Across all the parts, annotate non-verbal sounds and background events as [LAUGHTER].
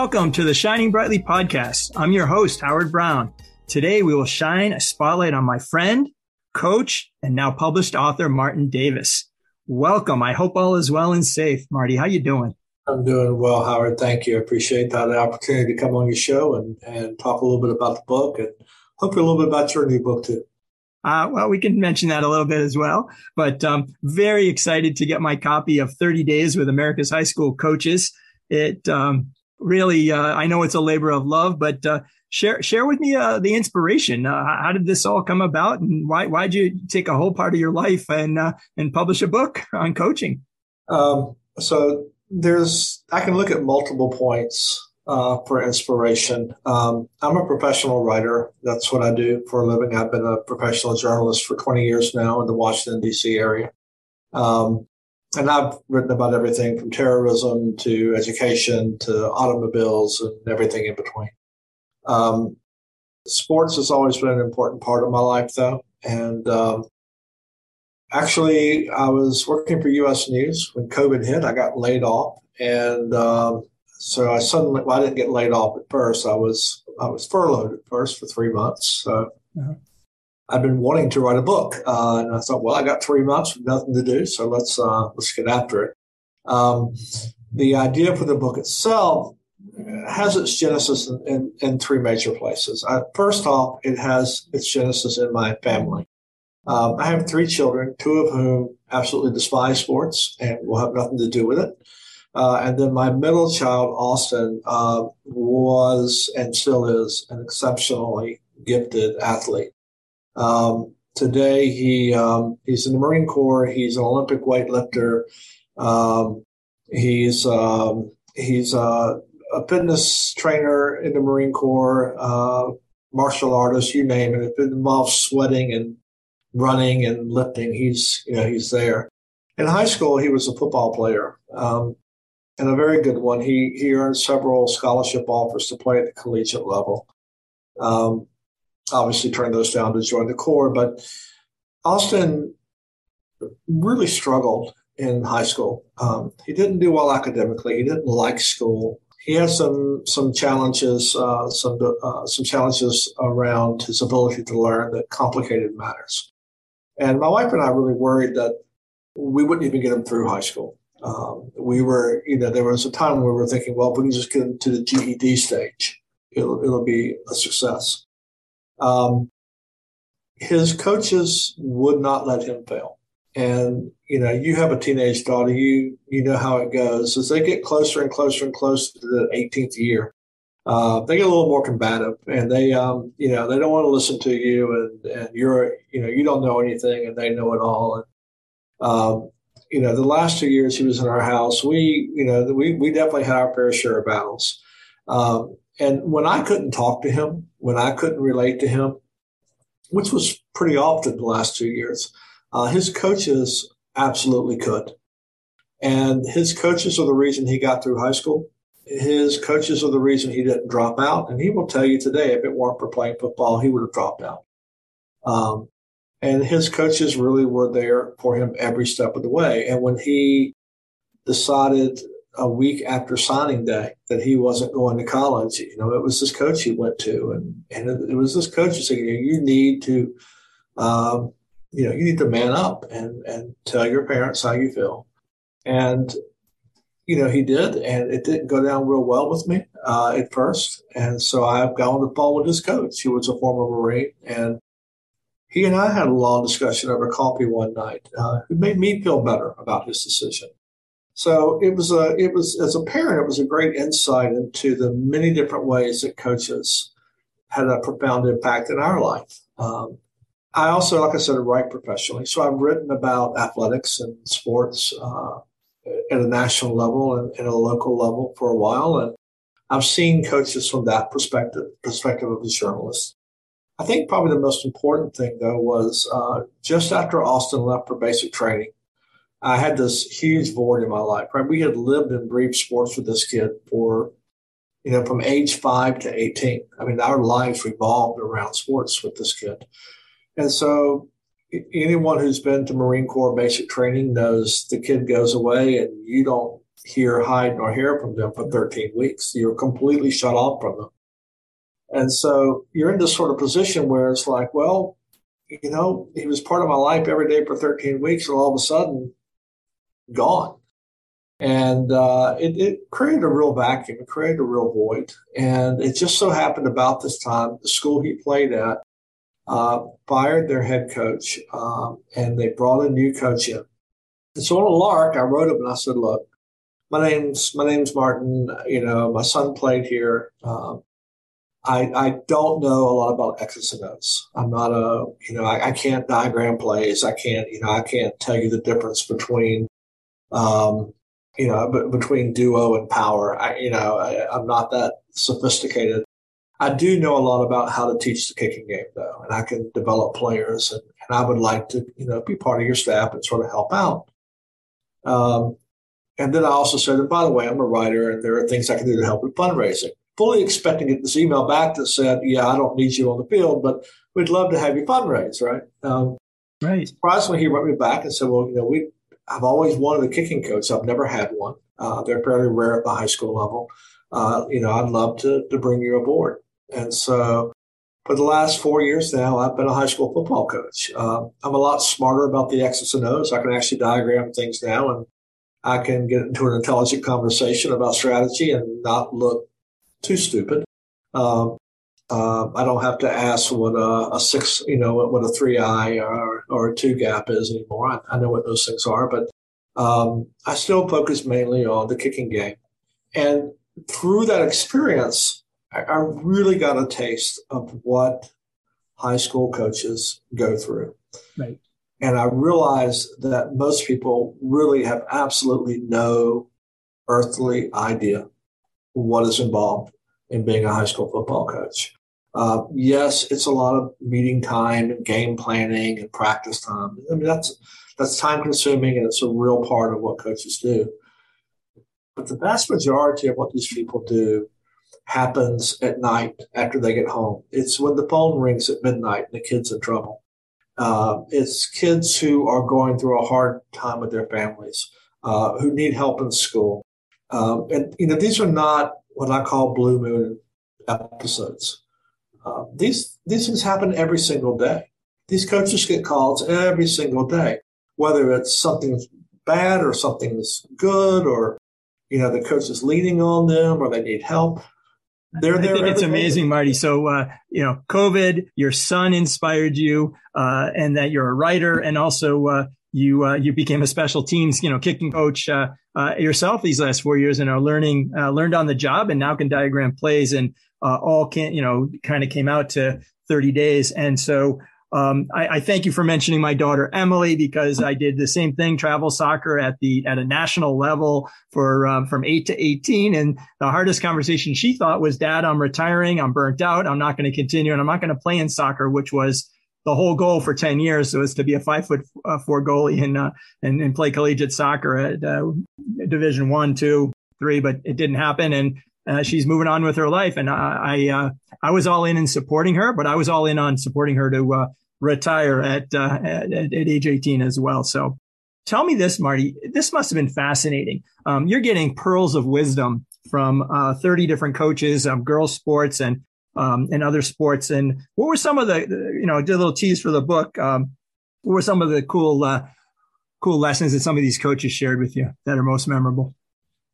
Welcome to the Shining Brightly podcast. I'm your host, Howard Brown. Today we will shine a spotlight on my friend, coach, and now published author, Martin Davis. Welcome. I hope all is well and safe. Marty, how you doing? I'm doing well, Howard. Thank you. I appreciate that the opportunity to come on your show and, and talk a little bit about the book and hopefully a little bit about your new book too. Uh, well, we can mention that a little bit as well, but um, very excited to get my copy of 30 Days with America's High School Coaches. It um, really, uh, I know it's a labor of love, but uh, share share with me uh, the inspiration. Uh, how did this all come about, and why why did you take a whole part of your life and uh, and publish a book on coaching? Um, so there's I can look at multiple points uh, for inspiration. Um, I'm a professional writer. That's what I do for a living. I've been a professional journalist for 20 years now in the Washington D.C. area. Um, and I've written about everything from terrorism to education to automobiles and everything in between. Um, sports has always been an important part of my life, though. And um, actually, I was working for U.S. News when COVID hit. I got laid off, and um, so I suddenly well, I didn't get laid off at first. I was I was furloughed at first for three months. So uh-huh. I've been wanting to write a book, uh, and I thought, well, I got three months with nothing to do, so let's uh, let's get after it. Um, the idea for the book itself has its genesis in, in, in three major places. Uh, first off, it has its genesis in my family. Um, I have three children, two of whom absolutely despise sports and will have nothing to do with it. Uh, and then my middle child, Austin, uh, was and still is an exceptionally gifted athlete. Um, today, he um, he's in the Marine Corps. He's an Olympic weightlifter. Um, he's um, he's a, a, fitness trainer in the Marine Corps, uh, martial artist, you name it. If it involves sweating and running and lifting, he's you know he's there. In high school, he was a football player. Um, and a very good one. He he earned several scholarship offers to play at the collegiate level. Um, obviously turned those down to join the Corps. But Austin really struggled in high school. Um, he didn't do well academically. He didn't like school. He had some some challenges, uh, some uh, some challenges around his ability to learn that complicated matters. And my wife and I really worried that we wouldn't even get him through high school. Um, we were, you know, there was a time we were thinking, well, if we can just get him to the GED stage, it'll, it'll be a success. Um, his coaches would not let him fail. And, you know, you have a teenage daughter, you, you know how it goes. As they get closer and closer and closer to the 18th year, uh, they get a little more combative and they, um, you know, they don't want to listen to you and, and you're, you know, you don't know anything and they know it all. And, um, you know, the last two years he was in our house, we, you know, we, we definitely had our fair share of battles. Um, and when I couldn't talk to him, when I couldn't relate to him, which was pretty often the last two years, uh, his coaches absolutely could. And his coaches are the reason he got through high school. His coaches are the reason he didn't drop out. And he will tell you today, if it weren't for playing football, he would have dropped out. Um, and his coaches really were there for him every step of the way. And when he decided a week after signing day that he wasn't going to college. You know, it was this coach he went to, and and it, was this coach who said, you, need to, um, you know, you need to man up and and tell your parents how you feel, and you know he did, and it didn't go down real well with me uh, at first, and so I've gone to phone with his coach, He was a former Marine, and. He and I had a long discussion over coffee one night. Uh, it made me feel better about his decision so it was a, it was as a parent, it was a great insight into the many different ways that coaches had a profound impact in our life. Um, I also, like I said, write professionally. So I've written about athletics and sports uh, at a national level and at a local level for a while. And I've seen coaches from that perspective, perspective of a journalist. I think probably the most important thing though was uh, just after Austin left for basic training, I had this huge void in my life. Right, we had lived and breathed sports with this kid for, you know, from age five to eighteen. I mean, our lives revolved around sports with this kid, and so anyone who's been to Marine Corps basic training knows the kid goes away and you don't hear, hide, nor hear from them for 13 weeks. You're completely shut off from them. And so you're in this sort of position where it's like, well, you know, he was part of my life every day for 13 weeks, and all of a sudden, gone. And uh, it, it, created a real vacuum, it created a real void. And it just so happened about this time, the school he played at uh, fired their head coach, um, and they brought a new coach in. And so on a lark, I wrote him and I said, "Look, my name's my name's Martin. You know, my son played here. Um, I, I don't know a lot about X's and O's. I'm not a, you know, I, I, can't diagram plays. I can't, you know, I can't tell you the difference between, um, you know, b- between duo and power. I, you know, I, I'm not that sophisticated. I do know a lot about how to teach the kicking game though, and I can develop players and, and I would like to, you know, be part of your staff and sort of help out. Um, and then I also said, and by the way, I'm a writer and there are things I can do to help with fundraising fully expecting to get this email back that said, "Yeah, I don't need you on the field, but we'd love to have you fundraise." Right? Um, right. Surprisingly, he wrote me back and said, "Well, you know, we I've always wanted a kicking coach. I've never had one. Uh, they're fairly rare at the high school level. Uh, you know, I'd love to to bring you aboard." And so, for the last four years now, I've been a high school football coach. Uh, I'm a lot smarter about the X's and O's. I can actually diagram things now and I can get into an intelligent conversation about strategy and not look too stupid. Um, uh, I don't have to ask what a, a, six, you know, what, a three eye or, or a two gap is anymore. I, I know what those things are, but um, I still focus mainly on the kicking game. And through that experience, I, I really got a taste of what high school coaches go through. Right. And I realized that most people really have absolutely no earthly idea what is involved in being a high school football coach. Uh, yes, it's a lot of meeting time and game planning and practice time. I mean, that's that's time consuming and it's a real part of what coaches do. But the vast majority of what these people do happens at night after they get home. It's when the phone rings at midnight and the kid's in trouble. Uh, it's kids who are going through a hard time with their families, uh, who need help in school, um, and you know, these are not what I call blue moon episodes. Uh, these these things happen every single day. These coaches get calls every single day, whether it's something's bad or something's good, or you know the coach is leaning on them or they need help. They're there. I think it's amazing, Marty. So, uh, you know, COVID, your son inspired you, uh, and that you're a writer, and also uh, you uh, you became a special teams, you know, kicking coach uh, uh, yourself these last four years, and are learning uh, learned on the job, and now can diagram plays, and uh, all can you know kind of came out to 30 days, and so. Um, I, I, thank you for mentioning my daughter Emily because I did the same thing, travel soccer at the at a national level for um, from eight to eighteen, and the hardest conversation she thought was, "Dad, I'm retiring. I'm burnt out. I'm not going to continue, and I'm not going to play in soccer," which was the whole goal for 10 years was to be a five foot uh, four goalie and, uh, and, and play collegiate soccer at uh, division one, two, three, but it didn't happen. And uh, she's moving on with her life. And I, I, uh, I, was all in in supporting her, but I was all in on supporting her to uh, retire at, at, at, age 18 as well. So tell me this, Marty, this must have been fascinating. Um, you're getting pearls of wisdom from 30 different coaches of girls sports and um, and other sports. And what were some of the, you know, did a little tease for the book. Um, what were some of the cool, uh, cool lessons that some of these coaches shared with you that are most memorable?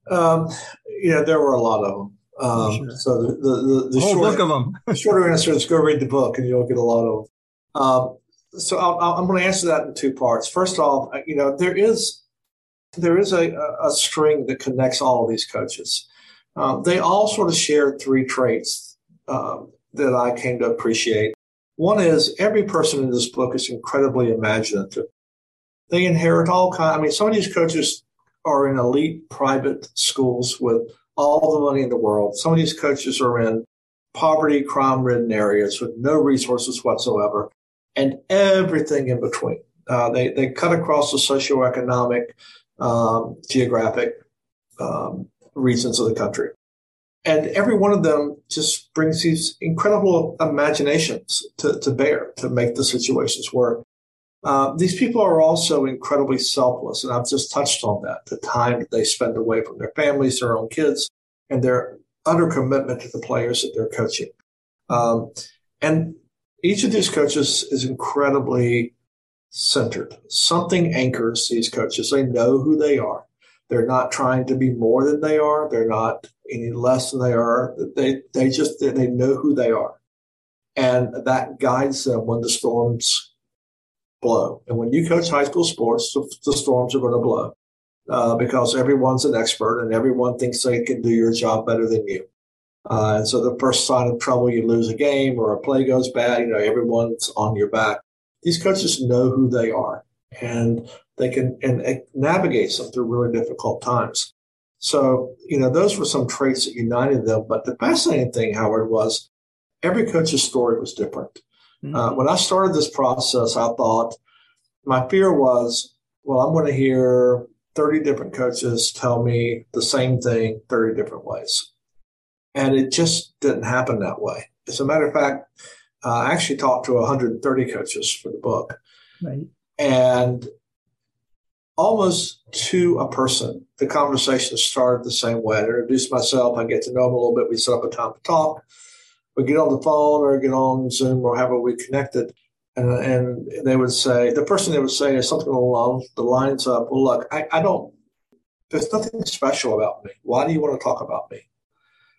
Um, yeah, there were a lot of them. Um, sure. So the the, the, the whole short, book of them. [LAUGHS] the shorter answer is go read the book, and you'll get a lot of. Them. Um, so i am going to answer that in two parts. First off, uh, you know there is there is a, a string that connects all of these coaches. Uh, they all sort of share three traits um, that I came to appreciate. One is every person in this book is incredibly imaginative. They inherit all kinds. I mean, some of these coaches are in elite private schools with all the money in the world. Some of these coaches are in poverty, crime ridden areas with no resources whatsoever and everything in between. Uh, they, they cut across the socioeconomic, um, geographic um, regions of the country. And every one of them just brings these incredible imaginations to, to bear to make the situations work. Uh, these people are also incredibly selfless, and I've just touched on that the time that they spend away from their families, their own kids, and their utter commitment to the players that they're coaching. Um, and each of these coaches is incredibly centered. Something anchors these coaches. They know who they are. They're not trying to be more than they are. They're not any less than they are. They they just they know who they are, and that guides them when the storms blow. And when you coach high school sports, the, the storms are going to blow uh, because everyone's an expert and everyone thinks they can do your job better than you. Uh, and so the first sign of trouble, you lose a game or a play goes bad, you know, everyone's on your back. These coaches know who they are and they can and navigate them through really difficult times. So, you know, those were some traits that united them. But the fascinating thing, Howard, was every coach's story was different. Mm-hmm. Uh, when I started this process, I thought my fear was, well, I'm going to hear 30 different coaches tell me the same thing 30 different ways. And it just didn't happen that way. As a matter of fact, uh, I actually talked to 130 coaches for the book. Right. And almost to a person, the conversation started the same way. I introduce myself, I get to know them a little bit, we set up a time to talk. We get on the phone or get on Zoom or however we connected. And, and they would say, the person they would say is something along the lines of, well, look, I, I don't, there's nothing special about me. Why do you want to talk about me?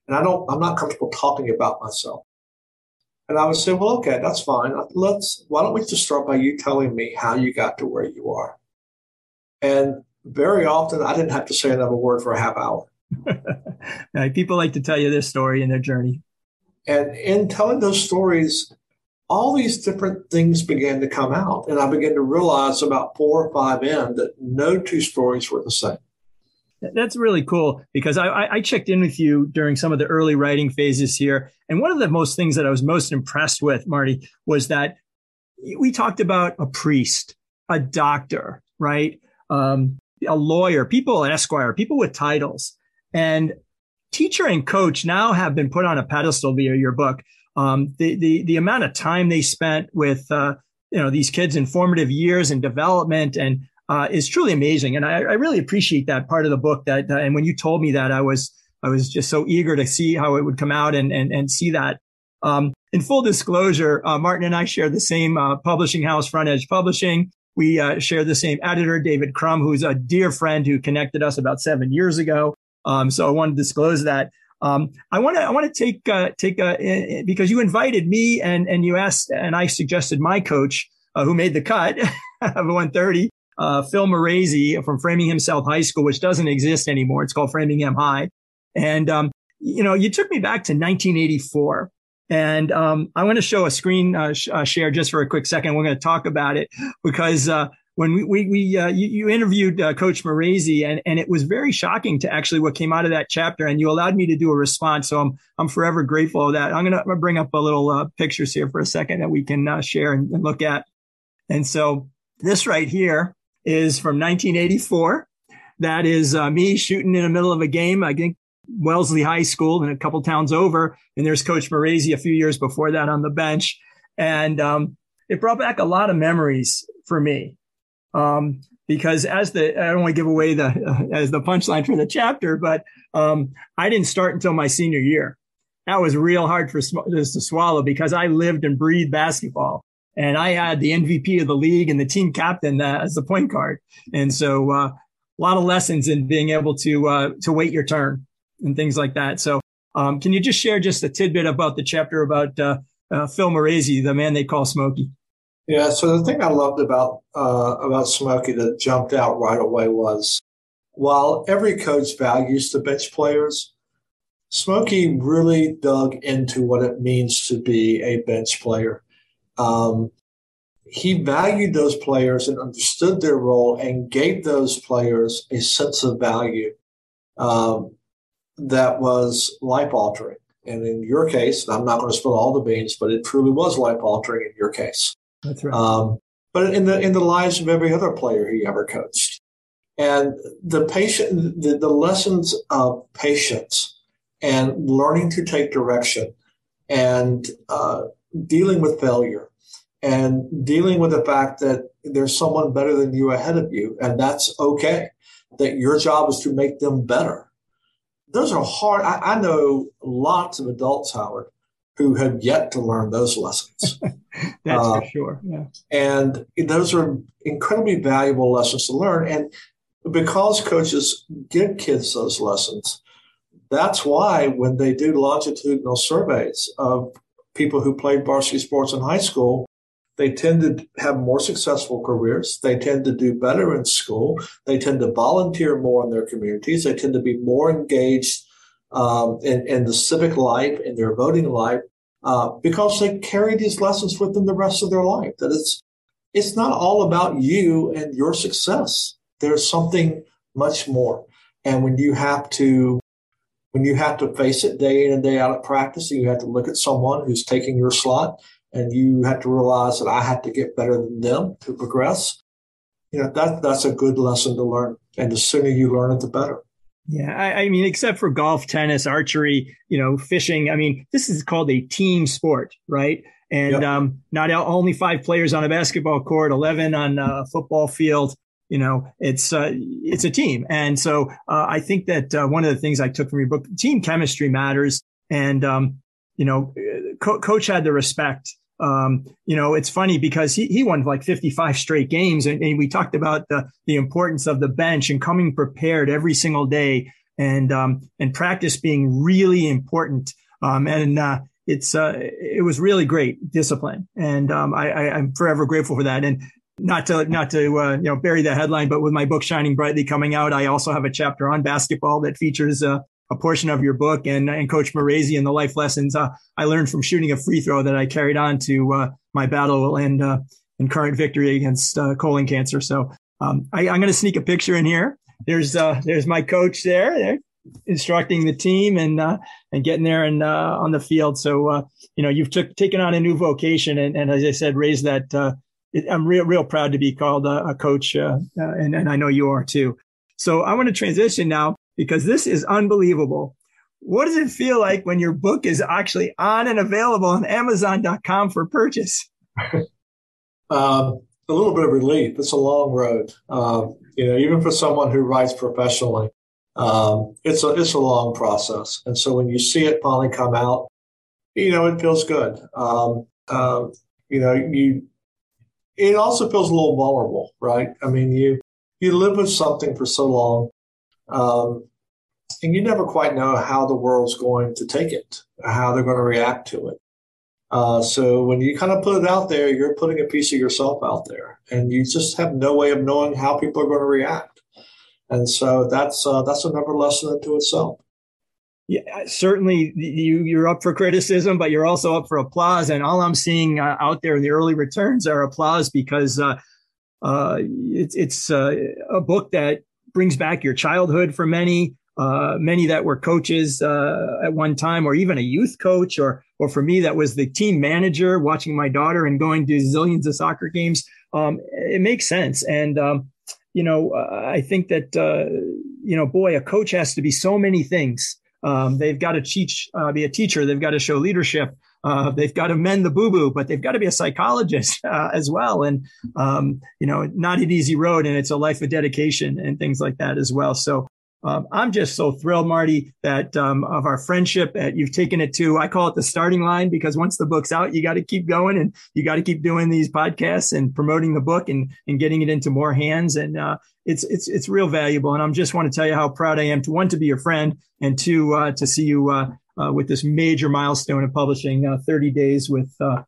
And I don't, I'm not comfortable talking about myself. And I would say, well, okay, that's fine. Let's, why don't we just start by you telling me how you got to where you are? And very often I didn't have to say another word for a half hour. [LAUGHS] People like to tell you their story and their journey. And in telling those stories, all these different things began to come out. And I began to realize about four or five in that no two stories were the same. That's really cool because I, I, checked in with you during some of the early writing phases here. And one of the most things that I was most impressed with, Marty, was that we talked about a priest, a doctor, right? Um, a lawyer, people at Esquire, people with titles. And teacher and coach now have been put on a pedestal via your book. Um, the, the, the amount of time they spent with, uh, you know, these kids in formative years and development and uh, is truly amazing. And I, I, really appreciate that part of the book. That uh, and when you told me that, I was I was just so eager to see how it would come out and and and see that. Um, in full disclosure, uh, Martin and I share the same uh, publishing house, Front Edge Publishing. We uh, share the same editor, David Crumm, who's a dear friend who connected us about seven years ago. Um, so I want to disclose that. Um, I want to I want to take uh, take because you invited me and and you asked and I suggested my coach who made the cut [LAUGHS] of 130 uh, Phil Moresi from Framingham South High School, which doesn't exist anymore. It's called Framingham High. And, um, you know, you took me back to 1984. And um, I want to show a screen uh, sh- uh, share just for a quick second. We're going to talk about it because uh, when we we, we uh, you, you, interviewed uh, Coach Moresi, and and it was very shocking to actually what came out of that chapter, and you allowed me to do a response. So I'm I'm forever grateful of that. I'm going to bring up a little uh, pictures here for a second that we can share and, and look at. And so this right here is from 1984. That is uh, me shooting in the middle of a game. I think Wellesley High School and a couple towns over. And there's Coach Moresi a few years before that on the bench. And um, it brought back a lot of memories for me. Um, because as the, I don't want to give away the, uh, [LAUGHS] as the punchline for the chapter, but um, I didn't start until my senior year. That was real hard for just to swallow because I lived and breathed basketball and I had the MVP of the league and the team captain uh, as the point guard. And so uh, a lot of lessons in being able to uh, to wait your turn and things like that. So um, can you just share just a tidbit about the chapter about uh, uh, Phil Moresi, the man they call Smokey? Yeah. So the thing I loved about uh, about Smokey that jumped out right away was while every coach values the bench players, Smokey really dug into what it means to be a bench player. Um, he valued those players and understood their role and gave those players a sense of value. Um, that was life altering. And in your case, I'm not going to spill all the beans, but it truly was life altering in your case. That's right. Um, but in the in the lives of every other player he ever coached, and the patient, the, the lessons of patience and learning to take direction and uh, dealing with failure and dealing with the fact that there's someone better than you ahead of you, and that's okay. That your job is to make them better. Those are hard. I, I know lots of adults, Howard, who have yet to learn those lessons. [LAUGHS] that's uh, for sure. Yeah. And those are incredibly valuable lessons to learn. And because coaches give kids those lessons, that's why when they do longitudinal surveys of people who played varsity sports in high school, they tend to have more successful careers. They tend to do better in school. They tend to volunteer more in their communities. They tend to be more engaged um, in, in, the civic life, in their voting life, uh, because they carry these lessons with them the rest of their life. That it's it's not all about you and your success. There's something much more. And when you have to when you have to face it day in and day out at practice, and you have to look at someone who's taking your slot and you have to realize that I had to get better than them to progress. You know, that that's a good lesson to learn. And the sooner you learn it, the better. Yeah, I, I, mean, except for golf, tennis, archery, you know, fishing. I mean, this is called a team sport, right? And yep. um, not only five players on a basketball court, eleven on a football field. You know, it's uh, it's a team, and so uh, I think that uh, one of the things I took from your book, team chemistry matters, and um, you know, co- coach had the respect um, you know, it's funny because he, he won like 55 straight games. And, and, we talked about the, the importance of the bench and coming prepared every single day and, um, and practice being really important. Um, and, uh, it's, uh, it was really great discipline. And, um, I, I, am forever grateful for that. And not to, not to, uh, you know, bury the headline, but with my book Shining Brightly coming out, I also have a chapter on basketball that features, uh, a portion of your book and, and Coach Moresi and the life lessons uh, I learned from shooting a free throw that I carried on to uh, my battle and uh, and current victory against uh, colon cancer. So um, I, am going to sneak a picture in here. There's uh, there's my coach there, there instructing the team and uh, and getting there and on the field. So you know you've took, taken on a new vocation and, and as I said, raised that. I'm real real proud to be called a, a coach, and, and I know you are too. So I want to transition now because this is unbelievable. What does it feel like when your book is actually on and available on Amazon.com for purchase? [LAUGHS] um, a little bit of relief. It's a long road. Um, you know, even for someone who writes professionally, um, it's a it's a long process. And so when you see it finally come out, you know, it feels good. Um, uh, you know, you it also feels a little vulnerable, right? I mean, you you live with something for so long um, and you never quite know how the world's going to take it, how they're going to react to it. Uh, so when you kind of put it out there, you're putting a piece of yourself out there, and you just have no way of knowing how people are going to react. And so that's uh, that's another lesson into itself. Yeah, certainly you you're up for criticism, but you're also up for applause. And all I'm seeing uh, out there in the early returns are applause because uh, uh, it's it's uh, a book that brings back your childhood for many. Uh, many that were coaches uh, at one time, or even a youth coach, or or for me that was the team manager, watching my daughter and going to zillions of soccer games. Um, it makes sense, and um, you know uh, I think that uh, you know, boy, a coach has to be so many things. Um, they've got to teach, uh, be a teacher. They've got to show leadership. Uh, they've got to mend the boo boo, but they've got to be a psychologist [LAUGHS] uh, as well. And, um, you know, not an easy road and it's a life of dedication and things like that as well. So, um, I'm just so thrilled, Marty, that um, of our friendship that you've taken it to. I call it the starting line because once the book's out, you got to keep going and you got to keep doing these podcasts and promoting the book and and getting it into more hands. And uh, it's it's it's real valuable. And I'm just want to tell you how proud I am to one to be your friend and two uh, to see you uh, uh, with this major milestone of publishing uh, 30 days with uh,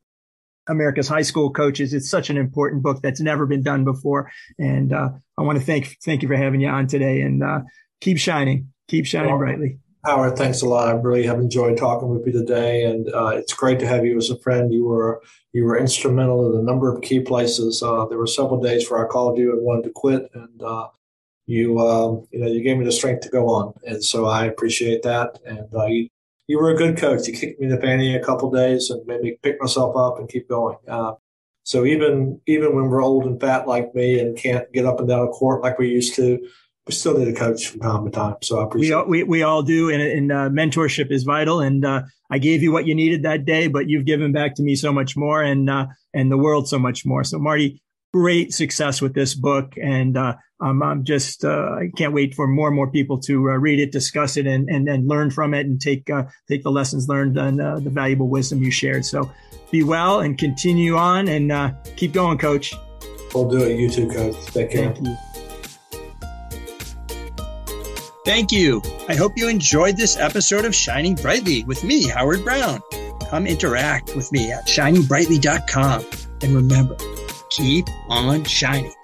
America's high school coaches. It's such an important book that's never been done before, and uh, I want to thank thank you for having you on today. And uh, keep shining, keep shining well, brightly. Howard, thanks a lot. I really have enjoyed talking with you today, and uh, it's great to have you as a friend. You were you were instrumental in a number of key places. there were several days where I called you and wanted to quit, and you um, you know you gave me the strength to go on, and so I appreciate that. And uh, you you were a good coach. You kicked me in the fanny a couple days and made me pick myself up and keep going. Uh, so even even when we're old and fat like me and can't get up and down a court like we used to, we still need a coach from time to time. So I appreciate. We all, we, we all do, and, and uh, mentorship is vital. And uh, I gave you what you needed that day, but you've given back to me so much more, and uh, and the world so much more. So Marty, great success with this book, and uh, um, I'm just uh, I can't wait for more and more people to uh, read it, discuss it, and and, and learn from it, and take uh, take the lessons learned and uh, the valuable wisdom you shared. So be well and continue on, and uh, keep going, Coach. We'll do it. You too, Coach. Take care. Thank you. Thank you. I hope you enjoyed this episode of Shining Brightly with me, Howard Brown. Come interact with me at shiningbrightly.com. And remember, keep on shining.